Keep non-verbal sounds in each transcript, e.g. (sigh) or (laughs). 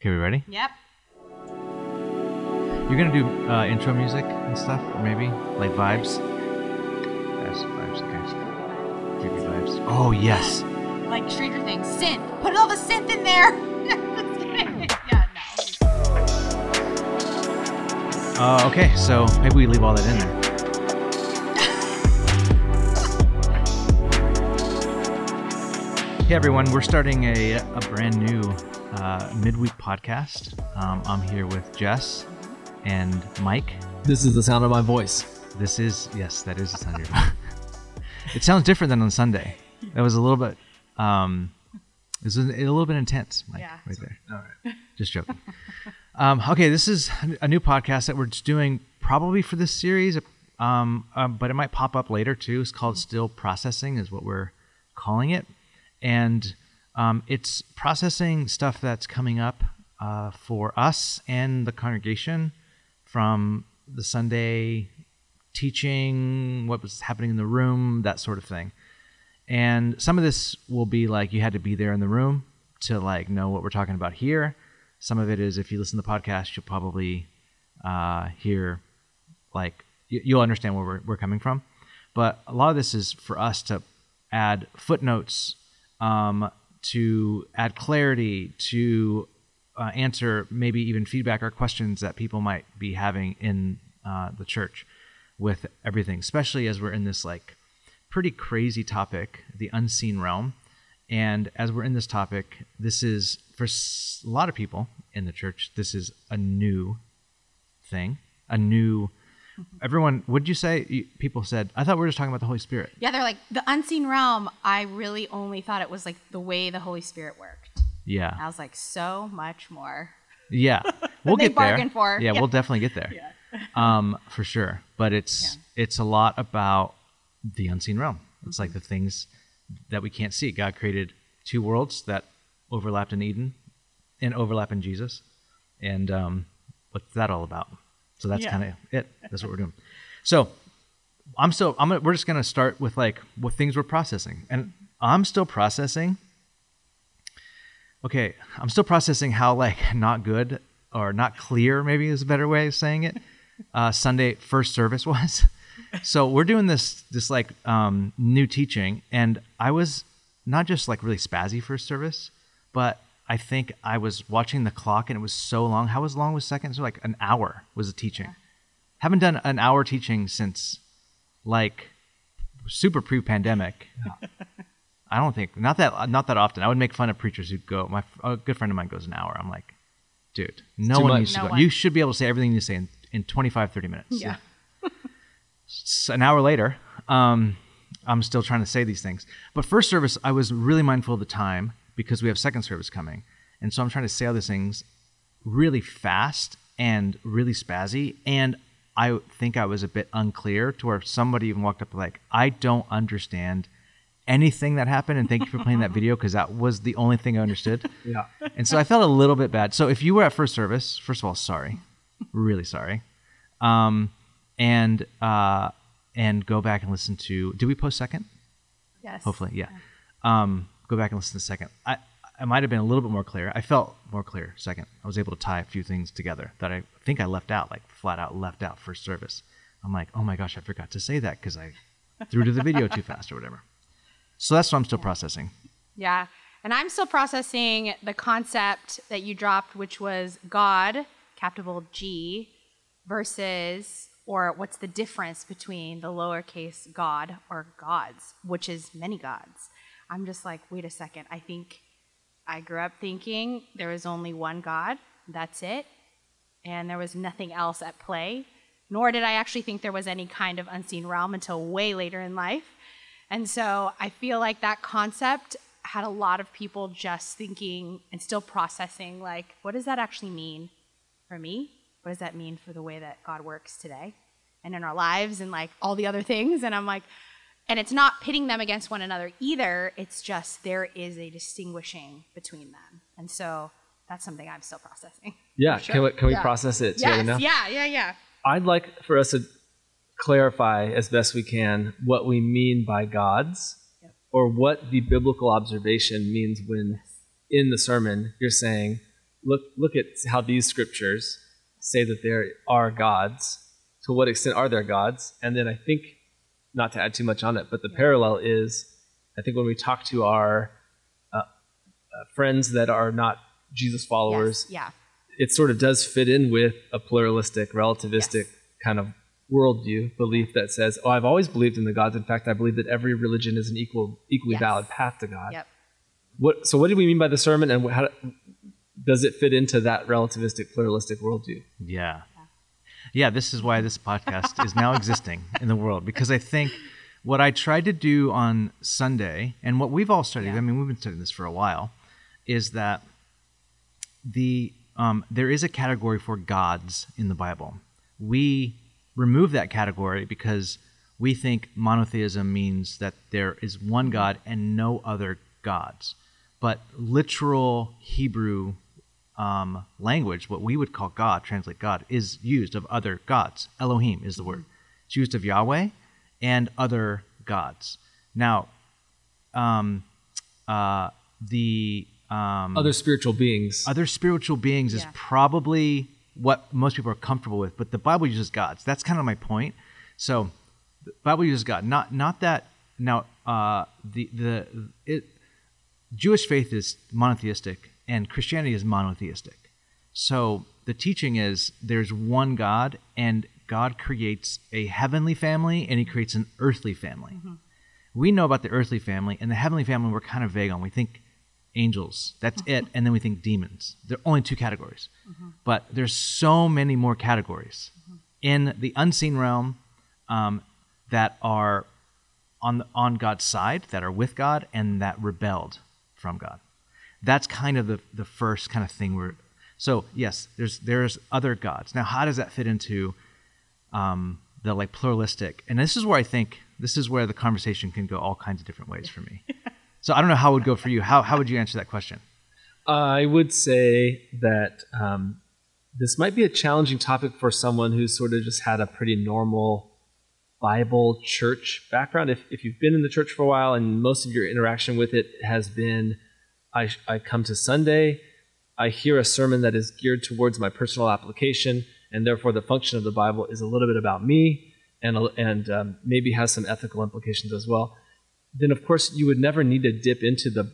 Okay, we ready? Yep. You're gonna do uh, intro music and stuff, or maybe like vibes. Yes, vibes. Okay. Give me vibes. Oh yes. Like Stranger Things. Synth. Put all the synth in there. (laughs) yeah, no. Uh, okay, so maybe we leave all that in there. (laughs) Hey everyone, we're starting a, a brand new uh, midweek podcast. Um, I'm here with Jess and Mike. This is the sound of my voice. This is yes, that is the sound of your voice. (laughs) It sounds different than on Sunday. That was a little bit, um, it was a, a little bit intense, Mike, Yeah. right there. All right. (laughs) Just joking. um, okay, this is a new podcast that we're just doing probably for this series, um, um, but it might pop up later too. It's called Still Processing, is what we're calling it, and um, it's processing stuff that's coming up uh, for us and the congregation from the Sunday teaching, what was happening in the room, that sort of thing. And some of this will be like you had to be there in the room to like know what we're talking about here. Some of it is if you listen to the podcast, you'll probably uh, hear like you, you'll understand where we're, we're coming from. But a lot of this is for us to add footnotes, um, to add clarity, to uh, answer maybe even feedback or questions that people might be having in uh, the church with everything, especially as we're in this like pretty crazy topic, the unseen realm. And as we're in this topic, this is for a lot of people in the church, this is a new thing, a new. Everyone, would you say people said? I thought we were just talking about the Holy Spirit. Yeah, they're like the unseen realm. I really only thought it was like the way the Holy Spirit worked. Yeah, I was like, so much more. yeah, (laughs) we'll get there. Yeah, Yeah. we'll definitely get there. (laughs) um, for sure. But it's it's a lot about the unseen realm. It's like the things that we can't see. God created two worlds that overlapped in Eden and overlap in Jesus. And um, what's that all about? So that's Yeah. kind of it. That's what we're doing. So I'm still. I'm. Gonna, we're just gonna start with like what things we're processing, and I'm still processing. Okay, I'm still processing how like (laughs) not good or not clear maybe is a better way of saying it. (laughs) Uh, Sunday first service (laughs) was. So we're doing this this like um, new teaching, and I was not just like really spazzy first service, but I think I was watching the clock and it was so long. How was long was seconds? So like an hour was a teaching. Haven't done an hour teaching since like super pre-pandemic. (laughs) I don't think not that not that often. I would make fun of preachers who go. My a good friend of mine goes an hour. I'm like, dude, no one much. needs to go. one. You should be able to say everything you say in, in 25, 30 minutes. Yeah. S- an hour later, um, I'm still trying to say these things. But first service, I was really mindful of the time because we have second service coming, and so I'm trying to say all these things really fast and really spazzy. And I think I was a bit unclear to where somebody even walked up like, I don't understand anything that happened, and thank you for playing that video because that was the only thing I understood. Yeah. And so I felt a little bit bad. So if you were at first service, first of all, sorry, really sorry, um, and uh, and go back and listen to. Did we post second? Yes. Hopefully, yeah. Um, go back and listen to second. I I might have been a little bit more clear. I felt more clear second. I was able to tie a few things together that I think I left out, like flat out left out first service. I'm like, oh my gosh, I forgot to say that because I threw to the video too fast or whatever. So that's what I'm still processing. Yeah. And I'm still processing the concept that you dropped, which was God, capital G, versus, or what's the difference between the lowercase God or gods, which is many gods. I'm just like, wait a second. I think I grew up thinking there was only one God, that's it. And there was nothing else at play. Nor did I actually think there was any kind of unseen realm until way later in life. And so I feel like that concept had a lot of people just thinking and still processing like, what does that actually mean for me? What does that mean for the way that God works today and in our lives and like all the other things? And I'm like, and it's not pitting them against one another either. It's just there is a distinguishing between them. And so that's something I'm still processing. Yeah. Can we, can we Yeah. process it together Yes, now? yeah, yeah, yeah. I'd like for us to clarify as best we can what we mean by gods Yep. or what the biblical observation means when in the sermon you're saying look look at how these scriptures say that there are gods. To what extent are there gods? And then I think, not to add too much on it, but the parallel is, I think when we talk to our uh, uh, friends that are not Jesus followers, Yes. Yeah. it sort of does fit in with a pluralistic, relativistic Yes. kind of worldview belief that says, "Oh, I've always believed in the gods. In fact, I believe that every religion is an equal, equally Yes. valid path to God." Yep. What? So, what do we mean by the sermon, and how does it fit into that relativistic, pluralistic worldview? Yeah. Yeah, this is why this podcast is now existing in the world because I think what I tried to do on Sunday and what we've all studied, Yeah. I mean, we've been studying this for a while, is that the um, there is a category for gods in the Bible. We remove that category because we think monotheism means that there is one God and no other gods. But literal Hebrew um, language, what we would call God, translate God, is used of other gods. Elohim is the word. It's used of Yahweh and other gods. Now, um, uh, the um, Other spiritual beings. other spiritual beings is probably what most people are comfortable with, but the Bible uses gods. That's kind of my point. So, the Bible uses God. Not not that now. Uh, the the it, Jewish faith is monotheistic and Christianity is monotheistic. So the teaching is there's one God and God creates a heavenly family and He creates an earthly family. Mm-hmm. We know about the earthly family and the heavenly family. We're kind of vague on. We think angels. That's it. (laughs) And then we think demons. There are only two categories. Mm-hmm. But there's so many more categories mm-hmm. in the unseen realm um, that are on the, on God's side, that are with God, and that rebelled from God. That's kind of the, the first kind of thing we're. So yes, there's there's other gods. Now, how does that fit into um, the like pluralistic? And this is where I think this is where the conversation can go all kinds of different ways for me. (laughs) So I don't know how it would go for you. How how would you answer that question? I would say that um, this might be a challenging topic for someone who's sort of just had a pretty normal Bible church background. If, if you've been in the church for a while and most of your interaction with it has been, I, I come to Sunday, I hear a sermon that is geared towards my personal application, and therefore the function of the Bible is a little bit about me and, and um, maybe has some ethical implications as well. Then, of course, you would never need to dip into the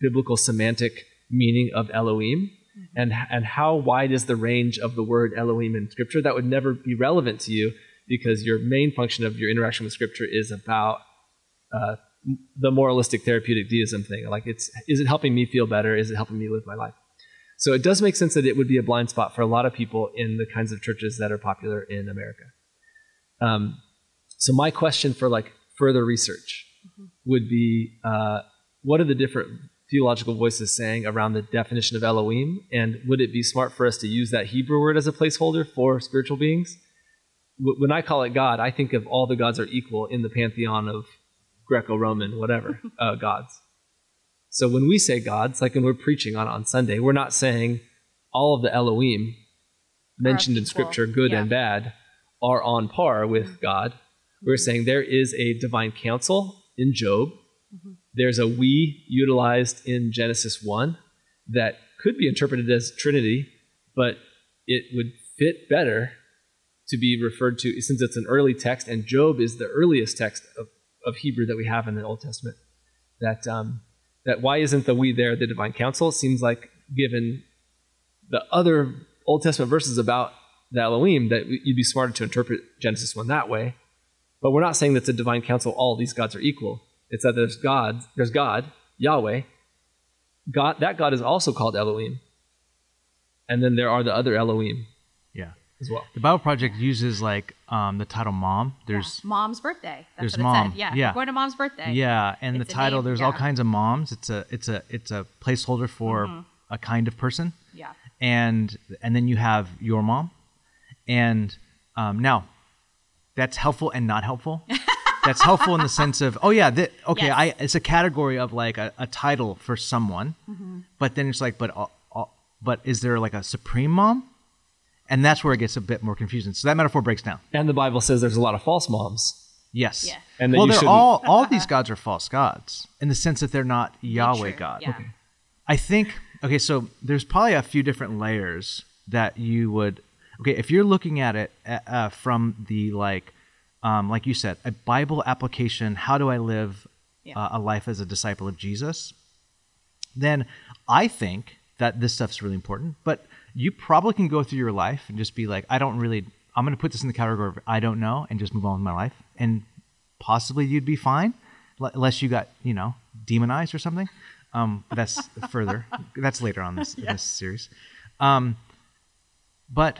biblical semantic meaning of Elohim. And and how wide is the range of the word Elohim in scripture? That would never be relevant to you because your main function of your interaction with scripture is about uh, the moralistic therapeutic deism thing. Like it's is it helping me feel better? Is it helping me live my life? So it does make sense that it would be a blind spot for a lot of people in the kinds of churches that are popular in America. Um, so my question for like further research would be uh, what are the different theological voices saying around the definition of Elohim? And would it be smart for us to use that Hebrew word as a placeholder for spiritual beings? When I call it God, I think of all the gods are equal in the pantheon of Greco Roman, whatever, (laughs) uh, gods. So when we say gods, like when we're preaching on, on Sunday, we're not saying all of the Elohim mentioned in Scripture, good yeah. and bad, are on par with mm-hmm. God. We're mm-hmm. saying there is a divine council in Job. Mm-hmm. There's a we utilized in Genesis 1 that could be interpreted as Trinity, but it would fit better to be referred to since it's an early text, and Job is the earliest text of, of Hebrew that we have in the Old Testament. That um, that why isn't the we there the divine council? Seems like given the other Old Testament verses about the Elohim that you'd be smarter to interpret Genesis 1 that way. But we're not saying that a divine council, all these gods are equal. It's that there's God, there's God, Yahweh. God that God is also called Elohim. And then there are the other Elohim Yeah. as well. The Bible Project uses like um, the title "Mom." There's Yeah. mom's birthday. That's there's what it mom. said. Yeah. Yeah. We're going to mom's birthday. Yeah, and It's the title name, there's all kinds of moms. It's a it's a it's a placeholder for a kind of person. Yeah. And and then you have your mom. And um, now that's helpful and not helpful. (laughs) that's helpful in the sense of oh yeah, th- okay, Yes. I it's a category of like a, a title for someone. Mm-hmm. But then it's like but uh, uh, but is there like a supreme mom? And that's where it gets a bit more confusing. So that metaphor breaks down. And the Bible says there's a lot of false moms. Yes. Yeah. And well, you they're shouldn't- all all these gods are false gods in the sense that they're not Yahweh Nature, God. Yeah. I think okay, so there's probably a few different layers that you would. Okay, if you're looking at it uh, uh, from the like, um, like you said, a Bible application. How do I live Yeah. uh, a life as a disciple of Jesus? Then I think that this stuff's really important. But you probably can go through your life and just be like, I don't really. I'm going to put this in the category of I don't know, and just move on with my life, and possibly you'd be fine, unless you got you know demonized or something. Um, but that's (laughs) further. That's later on this in this series. Um, but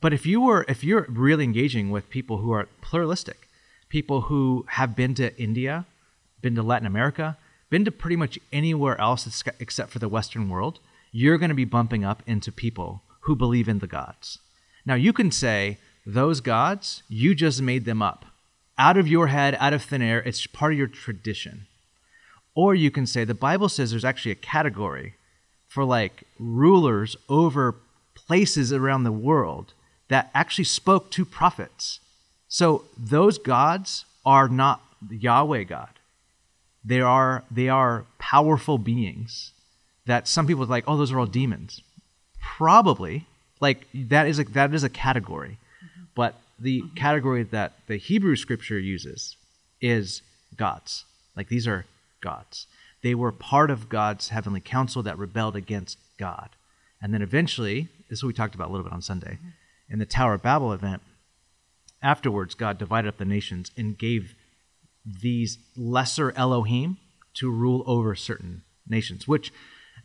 but if you were if you're really engaging with people who are pluralistic, people who have been to India, been to Latin America, been to pretty much anywhere else except for the Western world, you're going to be bumping up into people who believe in the gods. Now you can say those gods, you just made them up out of your head, out of thin air. It's part of your tradition. Or you can say the Bible says there's actually a category for like rulers over places around the world that actually spoke to prophets. So those gods are not Yahweh God. They are they are powerful beings that some people are like, oh, those are all demons. Probably, like that is a that is a category, mm-hmm. but the mm-hmm. category that the Hebrew scripture uses is gods. Like these are gods. They were part of God's heavenly council that rebelled against God. And then eventually, this is what we talked about a little bit on Sunday, mm-hmm. in the Tower of Babel event, afterwards, God divided up the nations and gave these lesser Elohim to rule over certain nations, which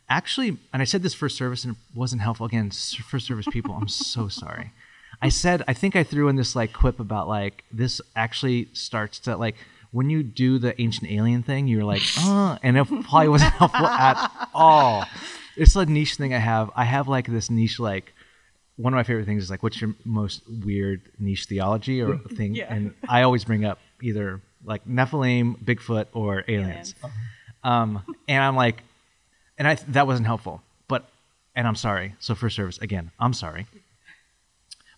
actually, and I said this first service and it wasn't helpful. Again, first service people, I'm so (laughs) sorry. I said, I think I threw in this like quip about like, this actually starts to like, when you do the ancient alien thing, you're like, oh, (laughs) and it probably wasn't (laughs) helpful at all. It's a niche thing I have. I have like this niche, like, one of my favorite things is like, what's your most weird niche theology or thing? Yeah. And I always bring up either like Nephilim, Bigfoot, or aliens. Um, and I'm like, and I that wasn't helpful. But and I'm sorry. So for service again, I'm sorry.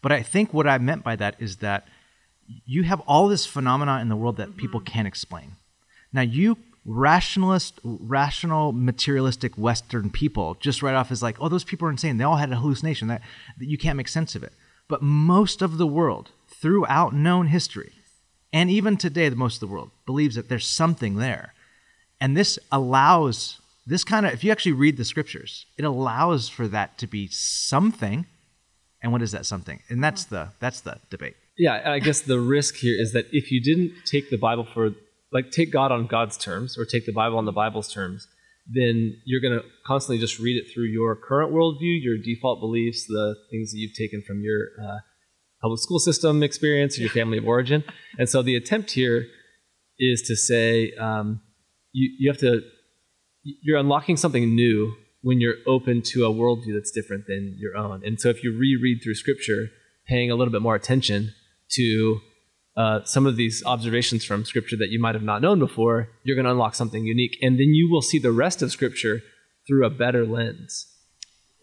But I think what I meant by that is that you have all this phenomena in the world that mm-hmm. people can't explain. Now you rationalist, rational, materialistic Western people just right off is like, oh, those people are insane. They all had a hallucination. That, that you can't make sense of it. But most of the world, throughout known history, and even today, the most of the world believes that there's something there. And this allows this kind of if you actually read the scriptures, it allows for that to be something. And what is that something? And that's the that's the debate. Yeah, I guess the risk here is that if you didn't take the Bible for, like, take God on God's terms or take the Bible on the Bible's terms, then you're going to constantly just read it through your current worldview, your default beliefs, the things that you've taken from your uh, public school system experience or your family of origin. And so the attempt here is to say um, you, you have to, you're unlocking something new when you're open to a worldview that's different than your own. And so if you reread through scripture, paying a little bit more attention to uh, some of these observations from scripture that you might have not known before, you're going to unlock something unique. And then you will see the rest of scripture through a better lens.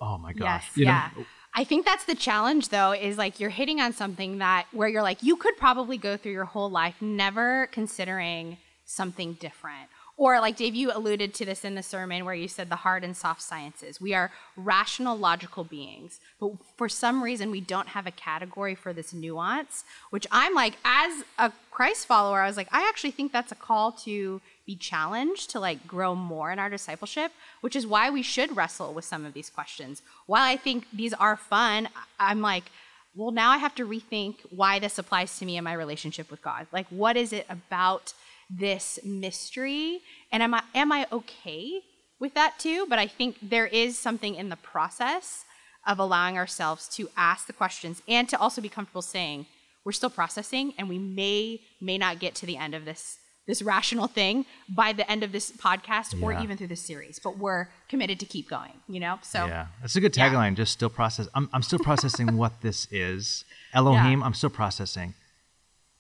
Oh my gosh. Yes, You know? yeah. I think that's the challenge though, is like you're hitting on something that where you're like, you could probably go through your whole life never considering something different. Or like Dave, you alluded to this in the sermon where you said the hard and soft sciences. We are rational, logical beings, but for some reason we don't have a category for this nuance, which I'm like, as a Christ follower, I was like, I actually think that's a call to be challenged to like grow more in our discipleship, which is why we should wrestle with some of these questions. While I think these are fun, I'm like, well, now I have to rethink why this applies to me in my relationship with God. Like, what is it about this mystery? And am I am I okay with that too? But I think there is something in the process of allowing ourselves to ask the questions and to also be comfortable saying we're still processing and we may may not get to the end of this this rational thing by the end of this podcast or even through this series but we're committed to keep going you know so Yeah, that's a good Yeah. tagline. Just still process. I'm, I'm still processing what this is. (laughs) Elohim. I'm still processing.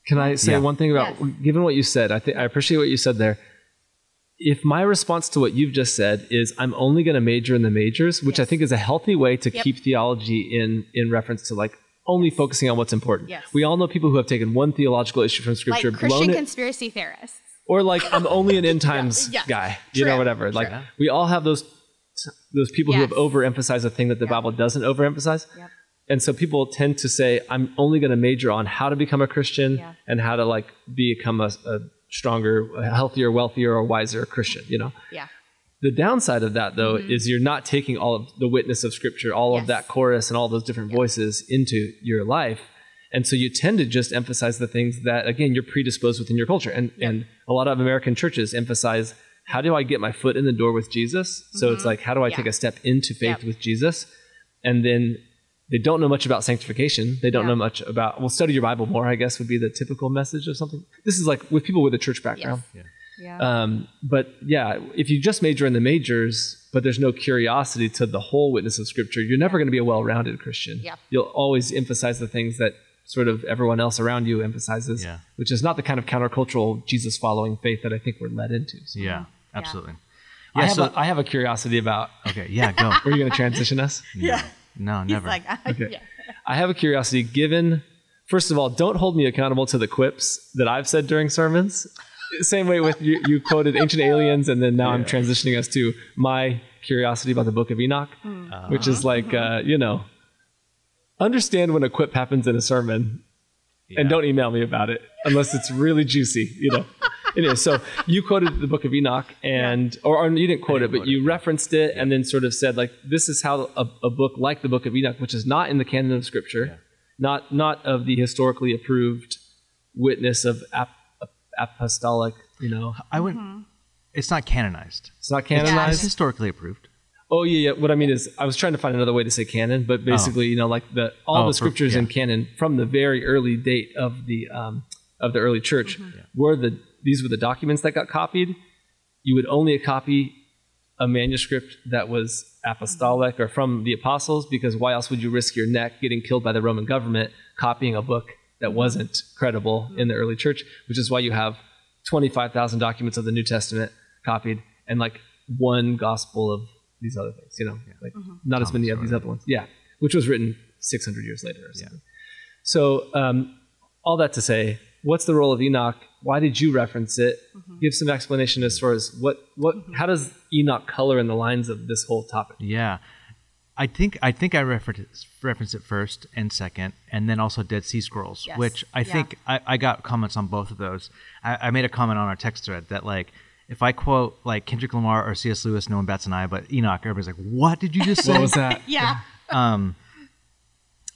Can I say Yeah. one thing about Yes. given what you said? I think I appreciate what you said there. If my response to what you've just said is I'm only going to major in the majors, which I think is a healthy way to Yep. keep theology in in reference to like only focusing on what's important. Yes. We all know people who have taken one theological issue from like scripture, blown christian it, conspiracy theorists or like I'm only an end (laughs) times Yeah. guy, you know, True. whatever. Like we all have those those people who have overemphasized a thing that the Yep. Bible doesn't overemphasize. Yep. And so people tend to say, I'm only going to major on how to become a Christian Yeah. and how to like become a, a stronger, healthier, wealthier, or wiser Christian. You know. Yeah. The downside of that, though, is you're not taking all of the witness of Scripture, all of Mm-hmm. That chorus, and all those different voices into your life. And so you tend to just emphasize the things that, again, you're predisposed within your culture. And, and a lot of American churches emphasize how do I get my foot in the door with Jesus? So it's like, how do I Mm-hmm. Yeah. take a step into faith Yep. with Jesus? And then they don't know much about sanctification. They don't Yeah. know much about, well, study your Bible more, I guess would be the typical message of something. This is like with people with a church background. Yes. Yeah. Um, but yeah, if you just major in the majors, but there's no curiosity to the whole witness of Scripture, you're never going to be a well-rounded Christian. Yep. You'll always emphasize the things that sort of everyone else around you emphasizes, Yeah. which is not the kind of countercultural Jesus-following faith that I think we're led into. So Yeah, absolutely. I, Yeah, have so a, I have a curiosity about. okay, yeah, go. (laughs) Are you going to transition us? yeah. No, He's never. like, (laughs) Okay. yeah. I have a curiosity given, first of all, don't hold me accountable to the quips that I've said during sermons. Same way with you, you quoted ancient aliens, and then now I'm transitioning us to my curiosity about the book of Enoch, which is like, uh, you know, understand when a quip happens in a sermon and don't email me about it unless it's really juicy, you know. (laughs) Anyway, so you quoted the book of Enoch, and or, or you didn't quote it, but quote you referenced it, and then sort of said like, "This is how a, a book like the book of Enoch, which is not in the canon of Scripture, not not of the historically approved witness of ap- apostolic, you know, I wouldn't. It's not canonized. it's not canonized. It's canonized." historically approved. Oh yeah, yeah. What I mean is, I was trying to find another way to say canon, but basically, you know, like the all Oh, the for- scriptures yeah. in canon from the very early date of the um, of the early church mm-hmm. were the these were the documents that got copied. You would only copy a manuscript that was apostolic or from the apostles, because why else would you risk your neck getting killed by the Roman government copying a book that mm-hmm. wasn't credible mm-hmm. in the early church? Which is why you have twenty five thousand documents of the New Testament copied and like one gospel of these other things, you know, like not as many of these other ones. Yeah, which was written 600 years later or something. So, um, all that to say, what's the role of Enoch? Why did you reference it? Give some explanation as far as what, what, how does Enoch color in the lines of this whole topic? Yeah, I think I think I referenced referenced it first and second, and then also Dead Sea Scrolls, Yes. which I Yeah. think I, I got comments on both of those. I, I made a comment on our text thread that like if I quote like Kendrick Lamar or C.S. Lewis, no one bats an eye, but Enoch, everybody's like, "What did you just say?" What was that? (laughs) Yeah. Um,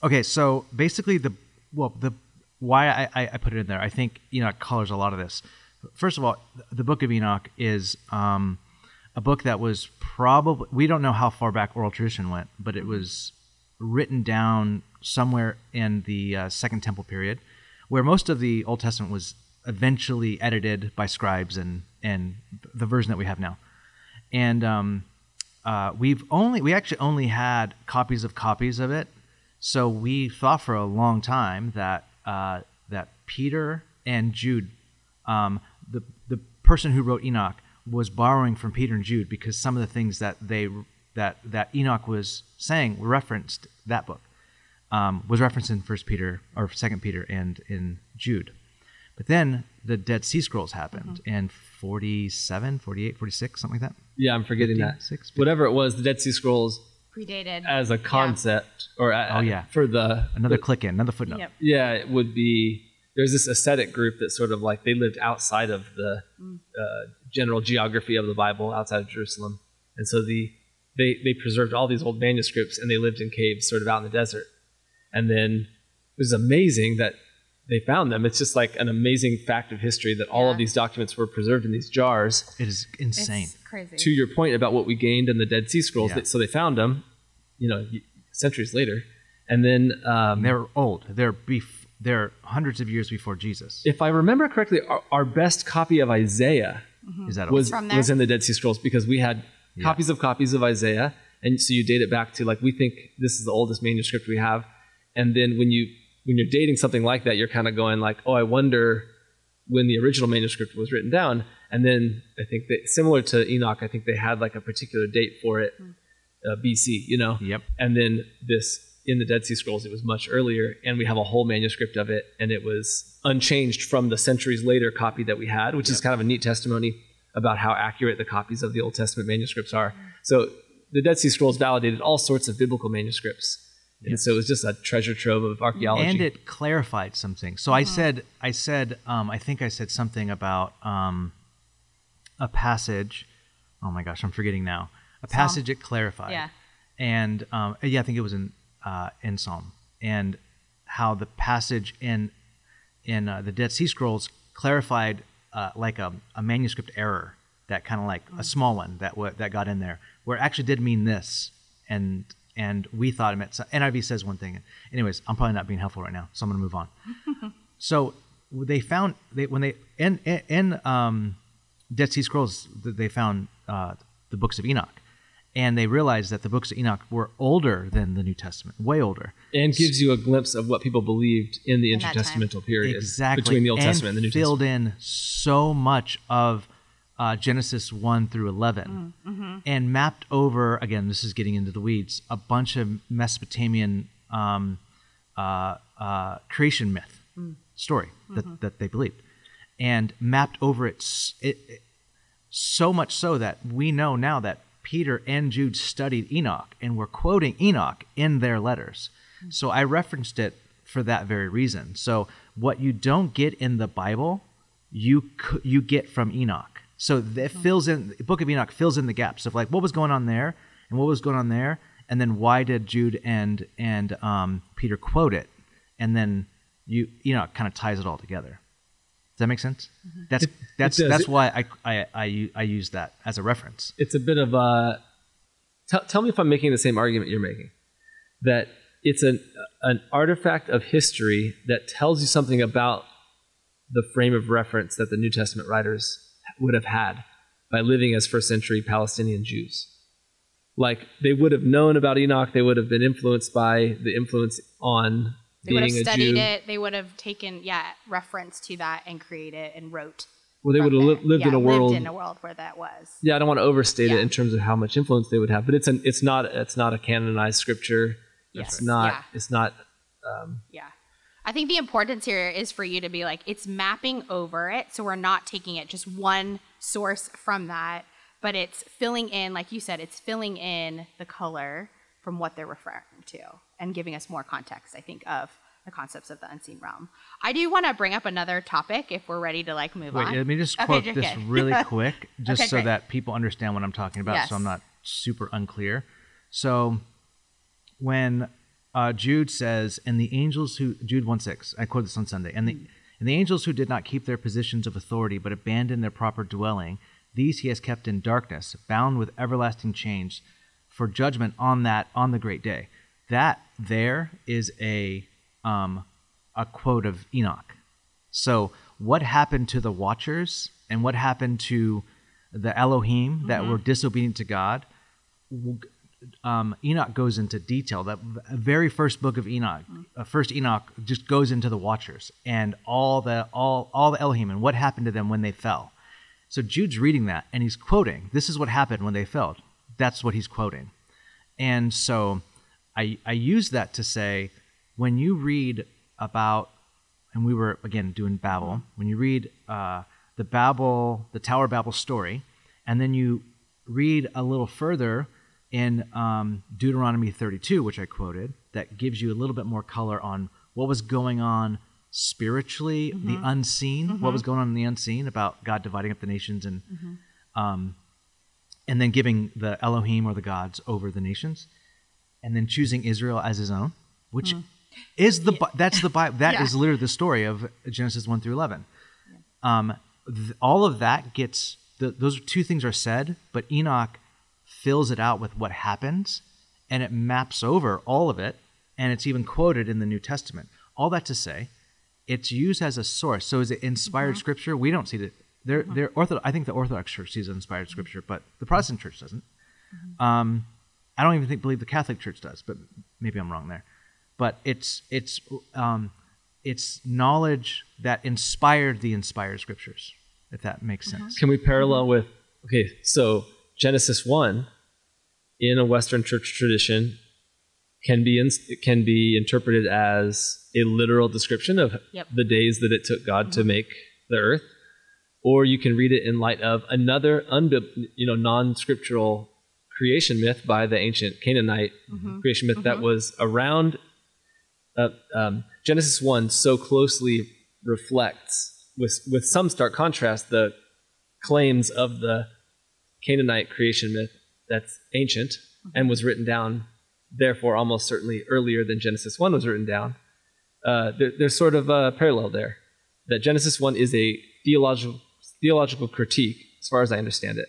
okay, so basically the well the why I, I, I put it in there, I think Enoch colors a lot of this. First of all, the Book of Enoch is um, a book that was probably we don't know how far back oral tradition went, but it was written down somewhere in the uh, Second Temple period, where most of the Old Testament was eventually edited by scribes and and the version that we have now. And um, uh, we've only we actually only had copies of copies of it, so we thought for a long time that uh, that Peter and Jude, um, the the person who wrote Enoch, was borrowing from Peter and Jude because some of the things that they that that Enoch was saying were referenced that book um, was referenced in First Peter or Second Peter and in Jude. But then the Dead Sea Scrolls happened in 47, 48, 46, something like that. Yeah, I'm forgetting 50, that. 60. Whatever it was, the Dead Sea Scrolls Predated. as a concept or a, Oh, yeah. for the Another the- click in, another footnote. Yep. yeah, it would be there's this ascetic group that sort of like they lived outside of the uh, general geography of the Bible, outside of Jerusalem, and so the they they preserved all these old manuscripts and they lived in caves, sort of out in the desert. And then it was amazing that they found them. It's just like an amazing fact of history that all Yeah. of these documents were preserved in these jars. It is It's insane. crazy. To your point about what we gained in the Dead Sea Scrolls, Yeah. that- so they found them, you know, centuries later, and then um, They're old. They're bef- They're hundreds of years before Jesus. if I remember correctly, our, our best copy of Isaiah Is that was? From there? was in the Dead Sea Scrolls because we had copies of copies of Isaiah, and so you date it back to like we think this is the oldest manuscript we have, and then when you when you're dating something like that, you're kind of going like, oh, I wonder when the original manuscript was written down, and then I think that similar to Enoch, I think they had like a particular date for it, uh, BC, you know, Yep. and then this in the Dead Sea Scrolls, it was much earlier, and we have a whole manuscript of it, and it was unchanged from the centuries later copy that we had, which is kind of a neat testimony about how accurate the copies of the Old Testament manuscripts are. So the Dead Sea Scrolls validated all sorts of biblical manuscripts. And so it was just a treasure trove of archaeology. and it clarified something. So I said, I said, um, I think I said something about um, a passage. Oh my gosh, I'm forgetting now. A passage it clarified. Yeah. And um, yeah, I think it was in uh, in Psalm, and how the passage in in uh, the Dead Sea Scrolls clarified uh, like a, a manuscript error that kind of like a small one that w- that got in there where it actually did mean this and and we thought it meant so- NIV says one thing. Anyways, I'm probably not being helpful right now, so I'm gonna move on. (laughs) so they found they when they in in, in um, Dead Sea Scrolls th- they found uh, the books of Enoch, and they realized that the books of Enoch were older than the New Testament, way older. and gives you a glimpse of what people believed in the In intertestamental period exactly between the Old and Testament and the New filled Testament. in so much of uh, Genesis one through 11 Mm-hmm. and mapped over again. This is getting into the weeds. A bunch of Mesopotamian um, uh, uh, creation myth Mm. story that, Mm-hmm. that they believed, and mapped over it, it, it so much so that we know now that Peter and Jude studied Enoch and were quoting Enoch in their letters. So I referenced it for that very reason. So what you don't get in the Bible, you you get from Enoch. So it fills in the Book of Enoch fills in the gaps of like what was going on there and what was going on there, and then why did Jude and and um, Peter quote it, and then you Enoch kind of ties it all together. Does that make sense? Mm-hmm. That's that's does. that's It- why I use that as a reference. it's a bit of a. Tell, tell me if I'm making the same argument you're making. That it's an an artifact of history that tells you something about the frame of reference that the New Testament writers would have had by living as first century Palestinian Jews. Like they would have known about Enoch, they would have been influenced by the influence on They would have studied it. They would have taken, yeah, reference to that and created and wrote. Well, they would have li- lived Yeah, in a world. Lived in a world where that was. yeah, I don't want to overstate Yeah. it in terms of how much influence they would have, but it's an it's not it's not a canonized scripture. Yes. It's not Yeah. it's not um, Yeah. I think the importance here is for you to be like, it's mapping over it. So we're not taking it just one source from that, but it's filling in, like you said, it's filling in the color from what they're referring to and giving us more context, I think, of the concepts of the unseen realm. I do want to bring up another topic if we're ready to like move Wait, on. let me just Okay, quote this really (laughs) quick, just Okay, so great. that people understand what I'm talking about, Yes. so I'm not super unclear. So, when uh, Jude says, "And the angels who Jude one six, I quote this on Sunday, and the and the angels who did not keep their positions of authority but abandoned their proper dwelling, these he has kept in darkness, bound with everlasting chains, for judgment on that on the great day." That there is a um, a quote of Enoch. So, what happened to the watchers and what happened to the Elohim that were disobedient to God? Um, Enoch goes into detail. That very first book of Enoch, uh, first Enoch, just goes into the watchers and all the all all the Elohim and what happened to them when they fell. So Jude's reading that and he's quoting. This is what happened when they fell. That's what he's quoting. And so I, I use that to say when you read about, and we were again doing Babel, when you read uh, the Babel, the Tower of Babel story, and then you read a little further in um, Deuteronomy 32, which I quoted, that gives you a little bit more color on what was going on spiritually, the unseen, what was going on in the unseen about God dividing up the nations and um, and then giving the Elohim or the gods over the nations, and then choosing Israel as his own, which is the that's the Bible. That is Yeah. literally the story of Genesis one through eleven. Um, th- all of that gets th- those two things are said, but Enoch fills it out with what happens, and it maps over all of it, and it's even quoted in the New Testament. All that to say, it's used as a source. So is it inspired scripture? We don't see it. They're, uh-huh. they're ortho- I think the Orthodox Church sees inspired mm-hmm. scripture, but the Protestant Church doesn't. Mm-hmm. Um, I don't even think believe the Catholic Church does, but maybe I'm wrong there. But it's it's um, it's knowledge that inspired the inspired scriptures, if that makes uh-huh. sense. Can we parallel mm-hmm. with okay, so Genesis one in a Western church tradition can be in, can be interpreted as a literal description of Yep. the days that it took God to make the earth, or you can read it in light of another unbib- you know non-scriptural creation myth by the ancient Canaanite creation myth that was around uh, um, Genesis 1 so closely reflects, with, with some stark contrast, the claims of the Canaanite creation myth that's ancient and was written down, therefore, almost certainly earlier than Genesis 1 was written down. Uh, there, there's sort of a parallel there. That Genesis 1 is a theological, theological critique, as far as I understand it,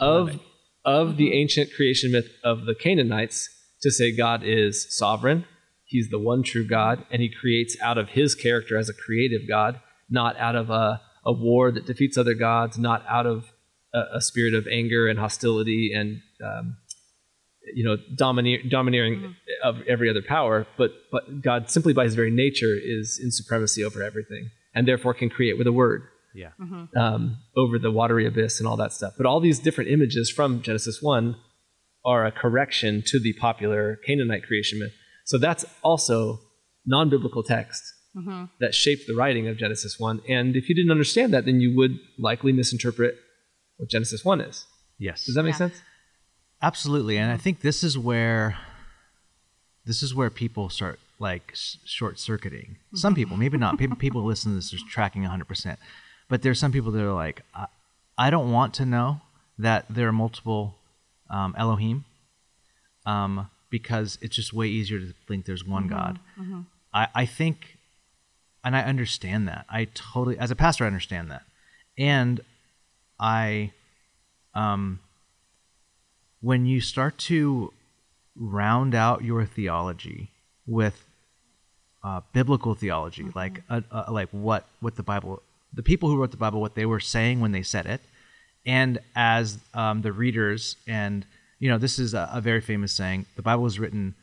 of, of the ancient creation myth of the Canaanites to say God is sovereign, He's the one true God, and He creates out of His character as a creative God, not out of a, a war that defeats other gods, not out of a, a spirit of anger and hostility and um, you know domineer, domineering of every other power, but but God simply by His very nature is in supremacy over everything, and therefore can create with a word Yeah. Mm-hmm. um, over the watery abyss and all that stuff. But all these different images from Genesis 1 are a correction to the popular Canaanite creation myth. So that's also non biblical text mm-hmm. that shaped the writing of Genesis 1. And if you didn't understand that, then you would likely misinterpret what Genesis 1 is. Yes. Does that make Yeah. sense? Absolutely, and I think this is where this is where people start like short circuiting. Some mm-hmm. people, maybe not. People, people who listen to this are tracking 100%. But there's some people that are like, I, I don't want to know that there are multiple um, Elohim um, because it's just way easier to think there's one God. I, I think, and I understand that. I totally, as a pastor, I understand that. And I, um, when you start to round out your theology with uh, biblical theology, like uh, uh, like what what the Bible, the people who wrote the Bible, what they were saying when they said it, and as um, the readers, and you know, this is a, a very famous saying: the Bible was written,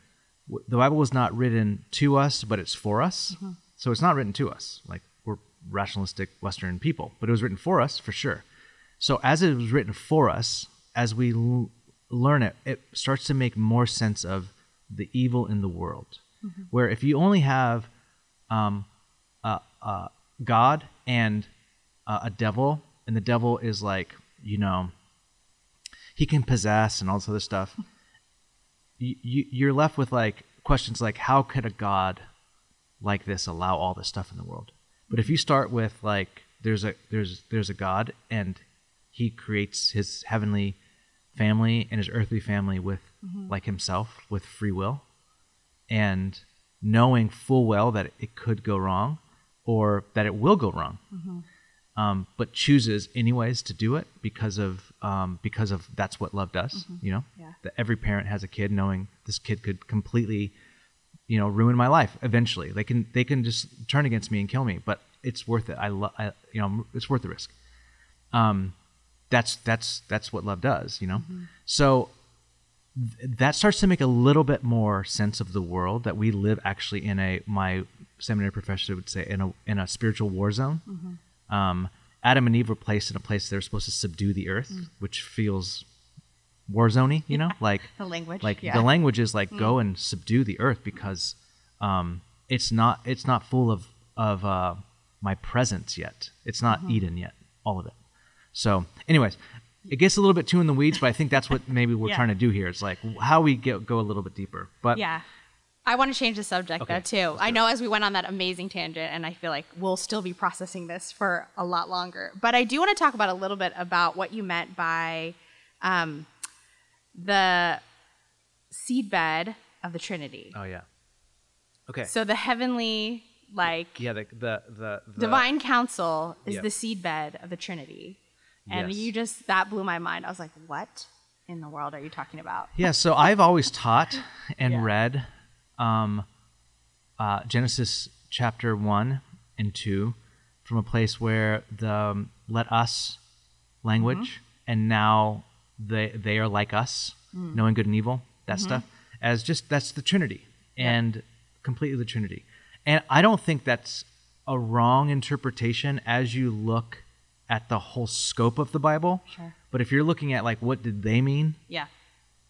the Bible was not written to us, but it's for us. So it's not written to us, like we're rationalistic Western people, but it was written for us for sure. So as it was written for us, as we l- learn it, it starts to make more sense of the evil in the world. Where if you only have um, uh, uh, God and uh, a devil, and the devil is like, you know, he can possess and all this other stuff, you, you, you're left with like questions like, how could a God like this allow all this stuff in the world? But if you start with like, there's a there's there's a God and he creates his heavenly family and his earthly family with like himself with free will and knowing full well that it could go wrong or that it will go wrong. Um, but chooses anyways to do it because of um, because of that's what love does you know? Yeah. that every parent has a kid knowing this kid could completely you know ruin my life eventually. They can they can just turn against me and kill me but it's worth it. I love I, you know it's worth the risk. Um that's that's that's what love does you know? So that starts to make a little bit more sense of the world that we live actually in a my seminary professor would say in a in a spiritual war zone um adam and eve were placed in a place they're supposed to subdue the earth which feels war zoney you know? (laughs) Like The language, like yeah. the language is like go and subdue the earth because um it's not it's not full of of uh my presence yet. It's not eden yet all of it. So anyways it gets a little bit too in the weeds but i think that's what maybe we're Yeah. trying to do here. It's like how we get go a little bit deeper. But Yeah. I want to change the subject Okay, though too. I know as we went on that amazing tangent, and I feel like we'll still be processing this for a lot longer. But I do want to talk about a little bit about what you meant by um, the seedbed of the Trinity. oh yeah okay So the heavenly, like yeah the the the, the divine council is Yep. the seedbed of the Trinity, and Yes. you just that blew my mind. I was like, what in the world are you talking about? Yeah, so I've always taught and (laughs) Yeah. read um, uh, Genesis chapter 1 and 2 from a place where the um, let us language Mm-hmm. and now they they are like us, Mm. knowing good and evil, that Mm-hmm. stuff, as just that's the Trinity and completely the Trinity. And I don't think that's a wrong interpretation as you look at the whole scope of the Bible. Sure. But if you're looking at like what did they mean Yeah.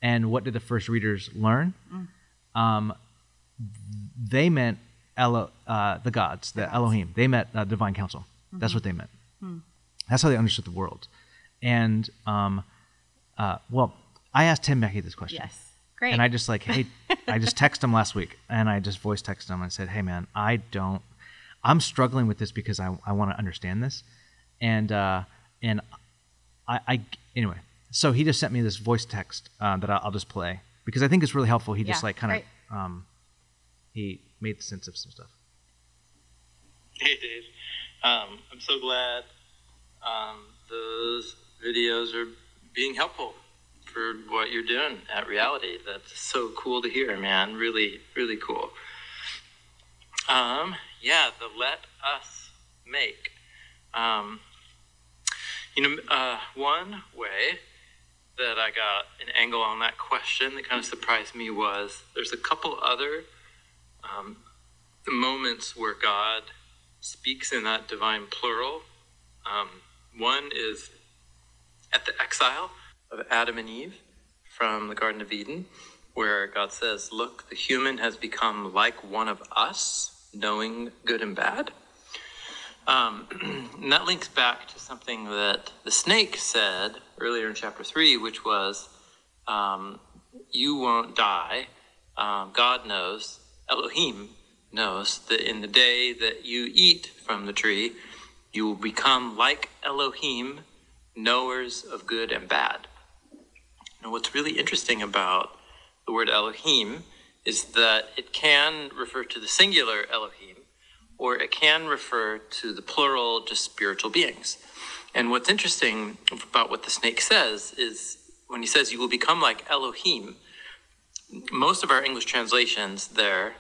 and what did the first readers learn? Mm. Um, they meant Elo, uh, the gods, the. Mm-hmm. Elohim. They meant uh, divine council. That's what they meant. Hmm. That's how they understood the world. And um, uh, well, I asked Tim Mackie this question. Yes. Great. And I just like, hey, I just texted him last week and I just voice texted him and said, hey, man, I don't, I'm struggling with this because I, I want to understand this. And, uh, and I, I, anyway, so he just sent me this voice text uh, that I'll, I'll just play because I think it's really helpful. He just like kind of, um, he made sense of some stuff. Hey, Dave. Um, I'm so glad um, those videos are being helpful for what you're doing at reality. That's so cool to hear, man. Really, really cool. Um, yeah, the let us make. Um, you know, uh, one way that I got an angle on that question that kind of surprised me was there's a couple other um, moments where God speaks in that divine plural. Um, one is at the exile of Adam and Eve from the Garden of Eden, where God says, Look, the human has become like one of us, knowing good and bad. Um, (clears throat) and that links back to something that the snake said earlier in chapter 3, which was, um, You won't die. Um, God knows, Elohim knows, that in the day that you eat from the tree, you will become like Elohim, knowers of good and bad. And what's really interesting about the word Elohim is that it can refer to the singular Elohim, or it can refer to the plural, just spiritual beings. And what's interesting about what the snake says is when he says you will become like Elohim, most of our English translations there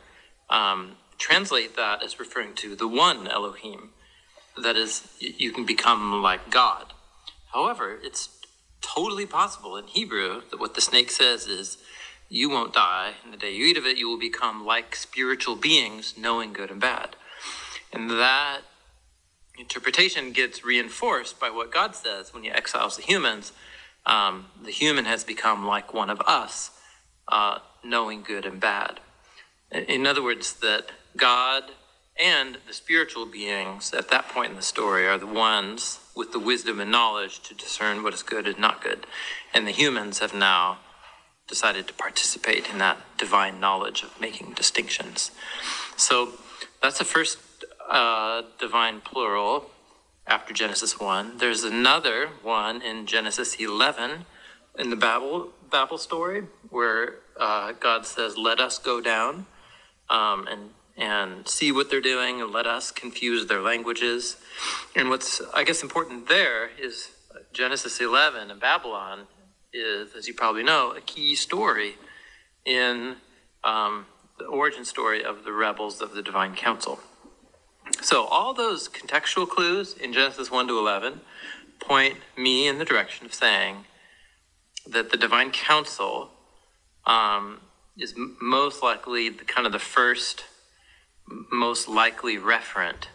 um, translate that as referring to the one Elohim. That is, you can become like God. However, it's totally possible in Hebrew that what the snake says is, you won't die, and the day you eat of it, you will become like spiritual beings, knowing good and bad. And that interpretation gets reinforced by what God says when He exiles the humans. Um, the human has become like one of us, uh, knowing good and bad. In- other words, that God and the spiritual beings at that point in the story are the ones with the wisdom and knowledge to discern what is good and not good. And the humans have now decided to participate in that divine knowledge of making distinctions. So that's the first uh, divine plural after Genesis 1. There's another one in Genesis 11 in the Babel, Babel story where uh, God says, Let us go down um, and, and see what they're doing and let us confuse their languages. And what's, I guess, important there is Genesis 11 and Babylon is, as you probably know, a key story in um, the origin story of the rebels of the divine council. So all those contextual clues in Genesis 1 to 11 point me in the direction of saying that the divine council um, is m- most likely the, kind of the first, most likely referent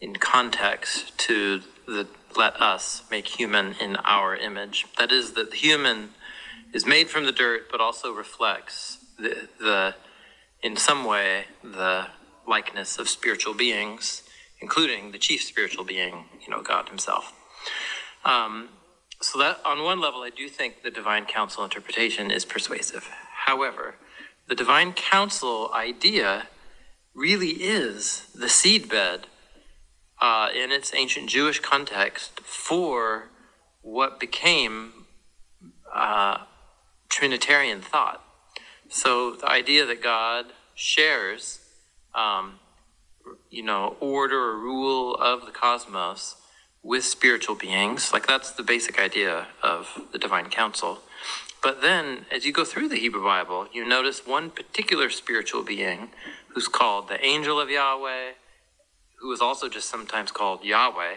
in context to the let us make human in our image. That is, that the human is made from the dirt, but also reflects the, the in some way, the likeness of spiritual beings, including the chief spiritual being, you know, God Himself. Um, so that, on one level, I do think the divine council interpretation is persuasive. However, the divine council idea really is the seedbed uh, in its ancient Jewish context for what became uh, Trinitarian thought. So the idea that God shares, um, you know, order or rule of the cosmos with spiritual beings, like that's the basic idea of the divine council. But then, as you go through the Hebrew Bible, you notice one particular spiritual being who's called the angel of Yahweh, who is also just sometimes called Yahweh,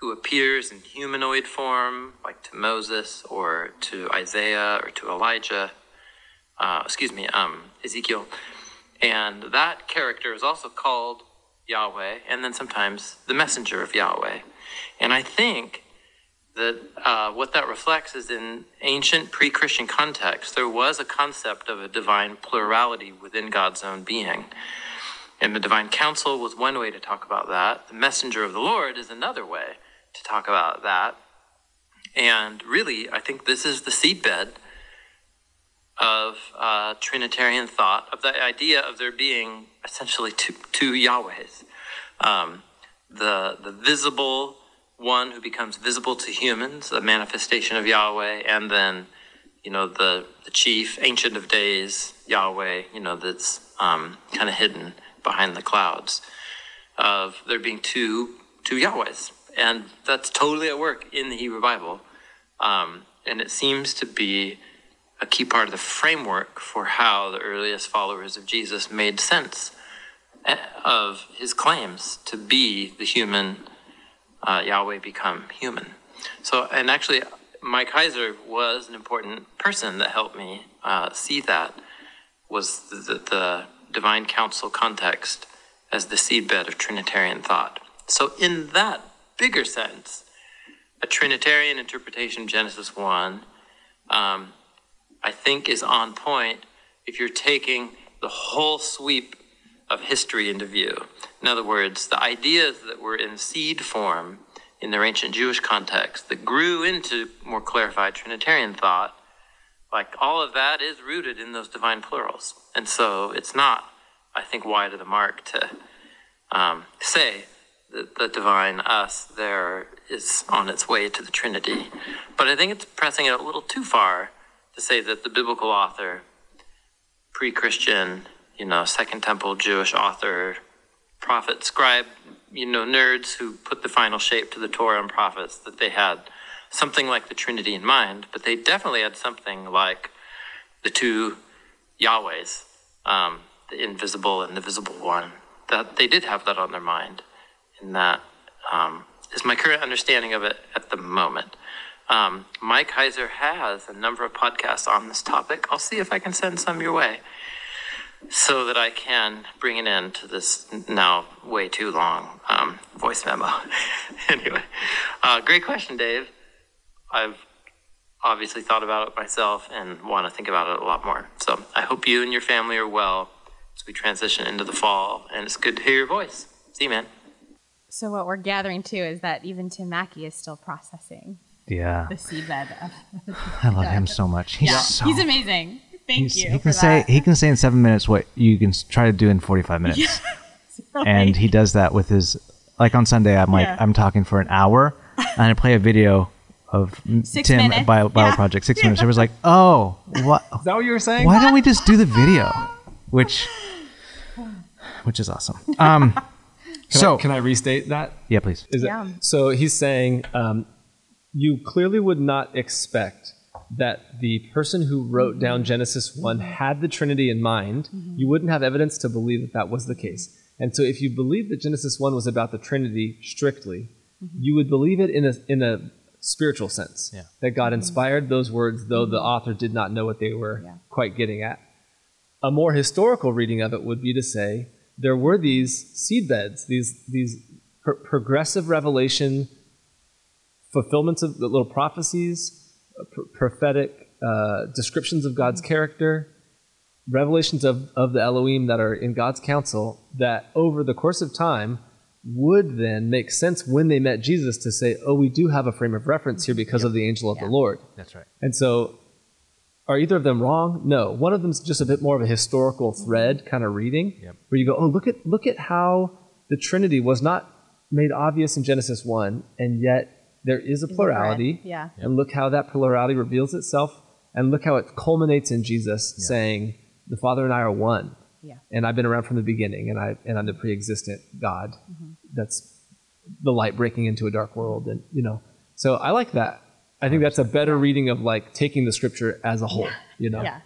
who appears in humanoid form, like to Moses or to Isaiah or to Elijah, uh, excuse me, um, Ezekiel. And that character is also called Yahweh, and then sometimes the messenger of Yahweh. And I think that uh, what that reflects is in ancient pre Christian context, there was a concept of a divine plurality within God's own being. And the divine council was one way to talk about that. The messenger of the Lord is another way to talk about that. And really, I think this is the seedbed of uh, Trinitarian thought, of the idea of there being essentially two, two Yahwehs. Um, the, the visible one who becomes visible to humans, the manifestation of Yahweh, and then, you know, the, the chief, ancient of days, Yahweh, you know, that's um, kind of hidden behind the clouds, of there being two, two Yahwehs. And that's totally at work in the Hebrew Bible. Um, and it seems to be a key part of the framework for how the earliest followers of Jesus made sense eh, of his claims to be the human uh, Yahweh become human. So, and actually, Mike Heiser was an important person that helped me uh, see that was the, the divine council context as the seedbed of Trinitarian thought. So, in that bigger sense, a Trinitarian interpretation of Genesis 1, um, I think, is on point if you're taking the whole sweep of history into view. In other words, the ideas that were in seed form in their ancient Jewish context that grew into more clarified Trinitarian thought, like all of that is rooted in those divine plurals. And so it's not, I think, wide of the mark to um, say that the divine us there is on its way to the Trinity. But I think it's pressing it a little too far to say that the biblical author, pre Christian, you know, Second Temple Jewish author, prophet, scribe, you know, nerds who put the final shape to the Torah and prophets, that they had something like the Trinity in mind, but they definitely had something like the two Yahwehs, um, the invisible and the visible one. That they did have that on their mind, and that um, is my current understanding of it at the moment. Um, Mike Heiser has a number of podcasts on this topic. I'll see if I can send some your way so that I can bring an end to this now way too long um, voice memo. (laughs) anyway, uh, great question, Dave. I've obviously thought about it myself and want to think about it a lot more. So I hope you and your family are well as we transition into the fall, and it's good to hear your voice. See you, man. So what we're gathering too is that even Tim Mackie is still processing Yeah. the seedbed. Of, I love him so much. He's yeah, so he's amazing. Thank he's- you. He for can say that. he can say in seven minutes what you can try to do in forty five (laughs) minutes, and he does that with his. Like on Sunday, I'm like Yeah. I'm talking for an hour, (laughs) and I play a video of Six Tim minutes. at Bible, Bible Yeah. Project six (laughs) minutes. It was like, oh, what? Is that what you were saying? Why don't we just do the video? Which, which is awesome. Um, Can so I, can I restate that? yeah, please. Is it- so he's saying um, you clearly would not expect that the person who wrote down mm-hmm. Genesis 1 mm-hmm. had the Trinity in mind. Mm-hmm. You wouldn't have evidence to believe that that was the case. And so if you believe that Genesis 1 was about the Trinity strictly, you would believe it in a, in a spiritual sense. Yeah. That God inspired those words, though the author did not know what they were Yeah. quite getting at. A more historical reading of it would be to say there were these seedbeds, these these pro- progressive revelation fulfillments of the little prophecies, pr- prophetic uh, descriptions of God's character, revelations of, of the Elohim that are in God's counsel that over the course of time would then make sense when they met Jesus to say, oh, we do have a frame of reference here because of the angel of Yeah. the Lord. That's right. And so, are either of them wrong? No. One of them's just a bit more of a historical thread kind of reading, Yep. where you go, oh, look at look at how the Trinity was not made obvious in Genesis one, and yet there is a plurality. Yeah. And look how that plurality reveals itself, and look how it culminates in Jesus saying, "The Father and I are one." Yeah. And I've been around from the beginning, and I and I'm the pre-existent God. Mm-hmm. That's the light breaking into a dark world, and you know. So I like that. I think that's a better reading of like taking the scripture as a whole. You know. Yeah.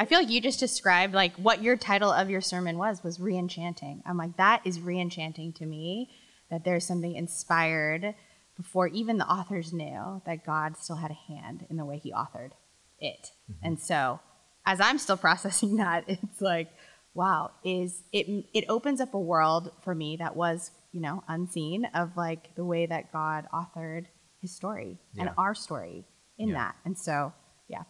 I feel like you just described like what your title of your sermon was was re-enchanting. I'm like that is re-enchanting to me that there's something inspired before even the authors knew that God still had a hand in the way he authored it. Mm-hmm. And so as I'm still (laughs) processing that, it's like wow, is it it opens up a world for me that was, you know, unseen of like the way that God authored his story and our story in Yeah. that. And so, yeah.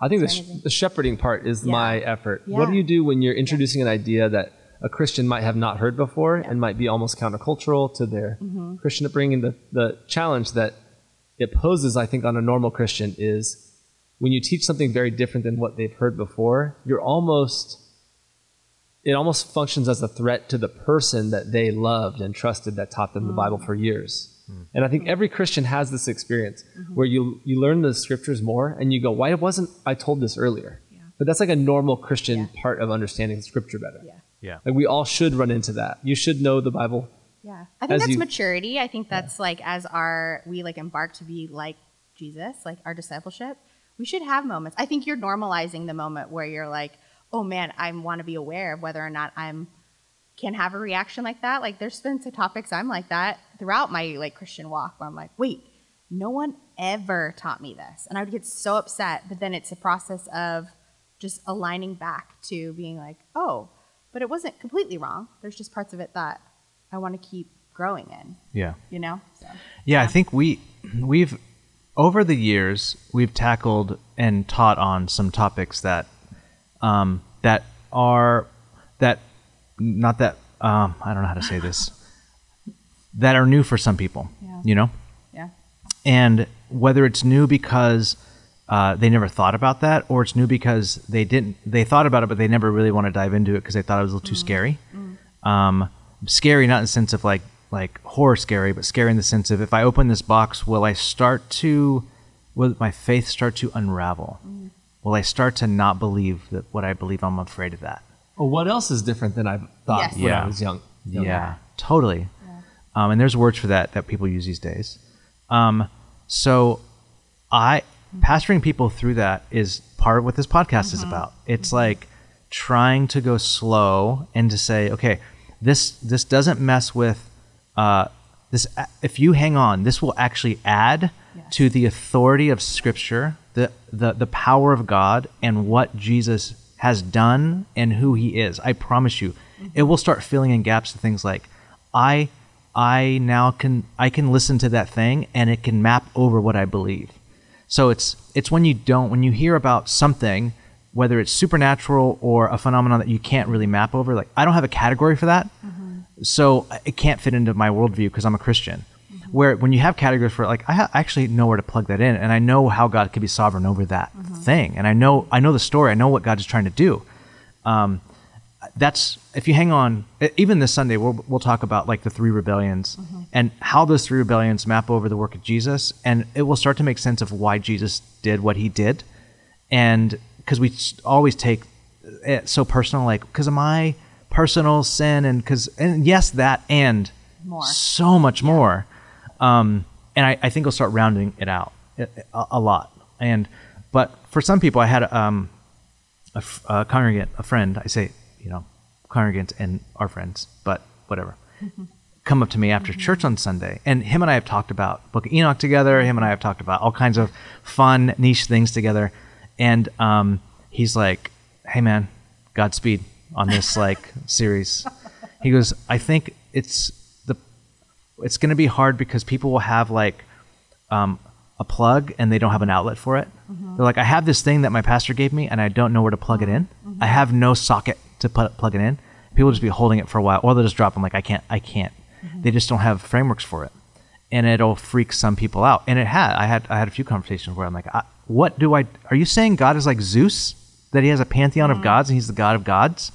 I think the, sh- the shepherding part is Yeah. my effort. What do you do when you're introducing an idea that a Christian might have not heard before and might be almost countercultural to their Mm-hmm. Christian upbringing? The, the challenge that it poses, I think, on a normal Christian is when you teach something very different than what they've heard before, you're almost it almost functions as a threat to the person that they loved and trusted that taught them the Bible mm. for years. Mm. And I think every Christian has this experience mm-hmm. where you you learn the scriptures more and you go, why wasn't I told this earlier? But that's like a normal Christian part of understanding scripture better. Yeah. Yeah. Like we all should run into that. You should know the Bible. Yeah. I think that's you- maturity. I think that's like as our we like embark to be like Jesus, like our discipleship, we should have moments. I think you're normalizing the moment where you're like, "Oh man, I want to be aware of whether or not I'm can have a reaction like that." Like there's been some topics I'm like that throughout my like Christian walk where I'm like, "Wait, no one ever taught me this." And I would get so upset, but then it's a process of just aligning back to being like, "Oh, but it wasn't completely wrong. There's just parts of it that I want to keep growing in, Yeah. you know? So, Yeah, I think we we've over the years we've tackled and taught on some topics that um, that are that not that um, I don't know how to say this (laughs) that are new for some people. Yeah. You know, yeah. and whether it's new because uh, they never thought about that, or it's new because they didn't they thought about it, but they never really want to dive into it because they thought it was a little too scary. Um, scary, not in the sense of like like horror scary, but scary in the sense of if I open this box, will I start to will my faith start to unravel? Will I start to not believe that what I believe? I'm afraid of that. Well, what else is different than I thought Yes. when Yeah. I was young? Yeah, totally. Um, and there's words for that that people use these days. Um, so, I pastoring people through that is part of what this podcast is mm-hmm. about. It's mm-hmm. like trying to go slow and to say, okay, this this doesn't mess with uh, this. If you hang on, this will actually add to the authority of Scripture, the the the power of God, and what Jesus has done and who He is. I promise you, mm-hmm. it will start filling in gaps to things like I I now can I can listen to that thing and it can map over what I believe. So it's it's when you don't when you hear about something whether it's supernatural or a phenomenon that you can't really map over like I don't have a category for that. Mm-hmm. So it can't fit into my worldview because I'm a Christian. Mm-hmm. Where when you have categories for it, like I ha- actually know where to plug that in and I know how God could be sovereign over that mm-hmm. thing and I know I know the story I know what God is trying to do. Um, that's if you hang on even this sunday we'll, we'll talk about like the three rebellions and how those three rebellions map over the work of jesus and it will start to make sense of why jesus did what he did. And because we always take it so personal like because of my personal sin and because and yes that and More. so much more. Um, and I, I think we'll start rounding it out a, a, a lot. And but for some people i had um, a, a congregant, a friend, I say, you know, congregants and our friends, but whatever, come up to me after church on Sunday. And him and I have talked about Book of Enoch together. Him and I have talked about all kinds of fun, niche things together. And um, he's like, hey, man, Godspeed on this (laughs) like series. He goes, I think it's the it's going to be hard because people will have like um, a plug and they don't have an outlet for it. They're like, I have this thing that my pastor gave me and I don't know where to plug it in. I have no socket to put, plug it in. People just be holding it for a while, or they'll just drop them like, I can't, I can't. Mm-hmm. They just don't have frameworks for it, and it'll freak some people out. And it had, I had, I had a few conversations where I'm like, I, what do I? Are you saying God is like Zeus, that he has a pantheon of mm. gods and he's the god of gods?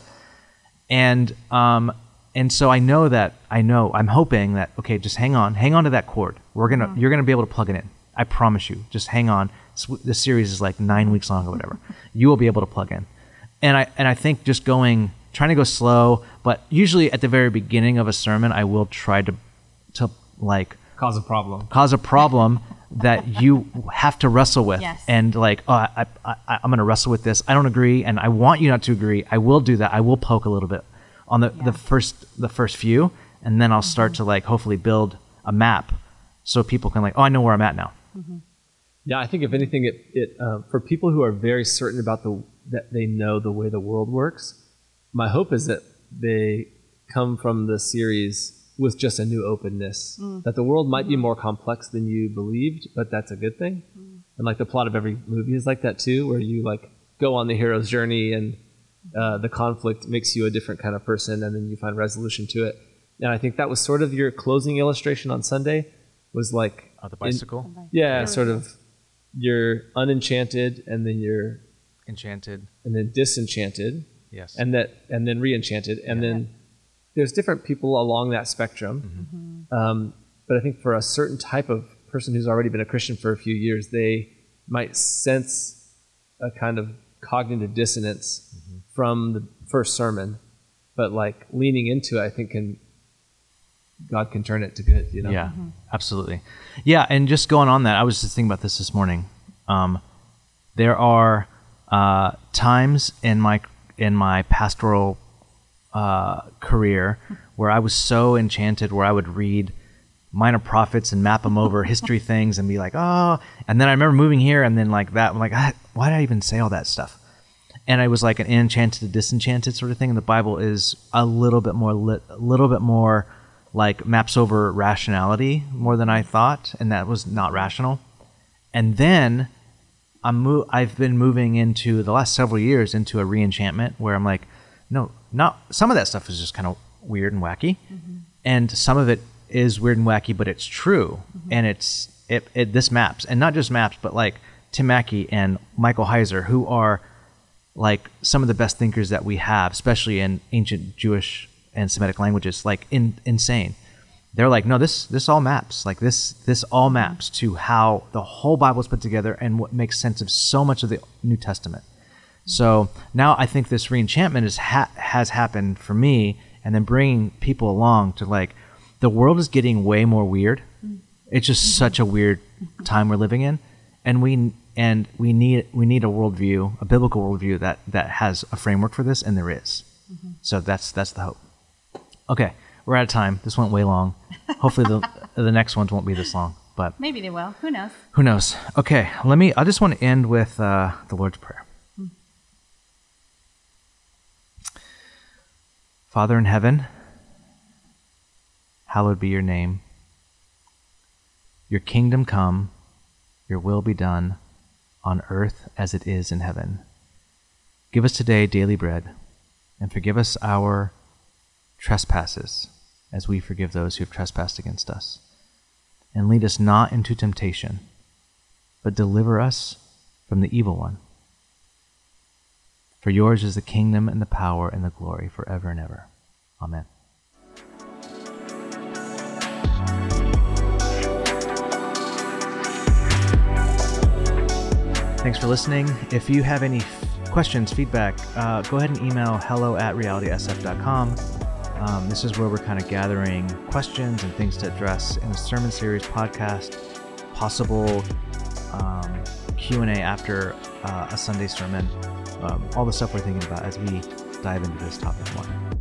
and um and so I know that I know I'm hoping that okay, just hang on, hang on to that cord. We're gonna mm. you're gonna be able to plug it in. I promise you. Just hang on. This- The series is like nine weeks long or whatever. (laughs) You will be able to plug in. And I and I think just going trying to go slow, but usually at the very beginning of a sermon, I will try to to like Cause a problem. cause a problem (laughs) that you have to wrestle with. Yes. and like oh, I, I, I, i'm going to wrestle with this. I don't agree and i want you not to agree. I will do that. I will poke a little bit on the, the first the first few and then i'll start to like hopefully build a map so people can like oh i know where i'm at now. Yeah, I think if anything, it, it uh, for people who are very certain about the that they know the way the world works, my hope is that they come from the series with just a new openness. That the world might be more complex than you believed, but that's a good thing. And like the plot of every movie is like that too, where you like go on the hero's journey and uh, the conflict makes you a different kind of person, and then you find resolution to it. And I think that was sort of your closing illustration on Sunday. Was like Oh, the in- bicycle? yeah, sort of you're unenchanted, and then you're Enchanted. and then disenchanted, Yes. and that and then re-enchanted, and then there's different people along that spectrum. Um, but I think for a certain type of person who's already been a Christian for a few years, they might sense a kind of cognitive dissonance from the first sermon, but like leaning into it, I think can God can turn it to good. You know? Yeah, absolutely. Yeah, and just going on that, I was just thinking about this this morning. Um, there are uh, times in my in my pastoral uh, career where I was so enchanted, where I would read minor prophets and map them over (laughs) history things and be like, oh. And then I remember moving here, and then like that, I'm like, why did I even say all that stuff? and I was like an enchanted to disenchanted sort of thing. And the Bible is a little bit more, lit, a little bit more like maps over rationality more than I thought, and that was not rational. And then I'm mo- I've been moving into the last several years into a reenchantment where I'm like, no, not some of that stuff is just kind of weird and wacky, mm-hmm. and some of it is weird and wacky, but it's true, mm-hmm. and it's it, it this maps, and not just maps, but like Tim Mackie and Michael Heiser, who are like some of the best thinkers that we have, especially in ancient Jewish and Semitic languages, like in, insane. They're like, no, this this all maps. Like this this all mm-hmm. maps to how the whole Bible is put together and what makes sense of so much of the New Testament. Mm-hmm. So now I think this reenchantment is ha- has happened for me, and then bringing people along to like, the world is getting way more weird. Mm-hmm. It's just such a weird time we're living in, and we and we need we need a worldview, a biblical worldview that that has a framework for this, and there is. So that's that's the hope. Okay, we're out of time. This went way long. Hopefully the (laughs) the next ones won't be this long, but Maybe they will. Who knows? who knows? Okay, let me. I just want to end with uh, the Lord's Prayer. Father in heaven, hallowed be your name. Your kingdom come, your will be done, on earth as it is in heaven. Give us today daily bread, and forgive us our trespasses, as we forgive those who have trespassed against us. And lead us not into temptation, but deliver us from the evil one. For yours is the kingdom and the power and the glory forever and ever. Amen. Thanks for listening. If you have any questions, feedback, uh, go ahead and email hello at realitysf.com. Um, this is where we're kind of gathering questions and things to address in the sermon series podcast, possible um, Q&A after uh, a Sunday sermon, um, all the stuff we're thinking about as we dive into this topic more.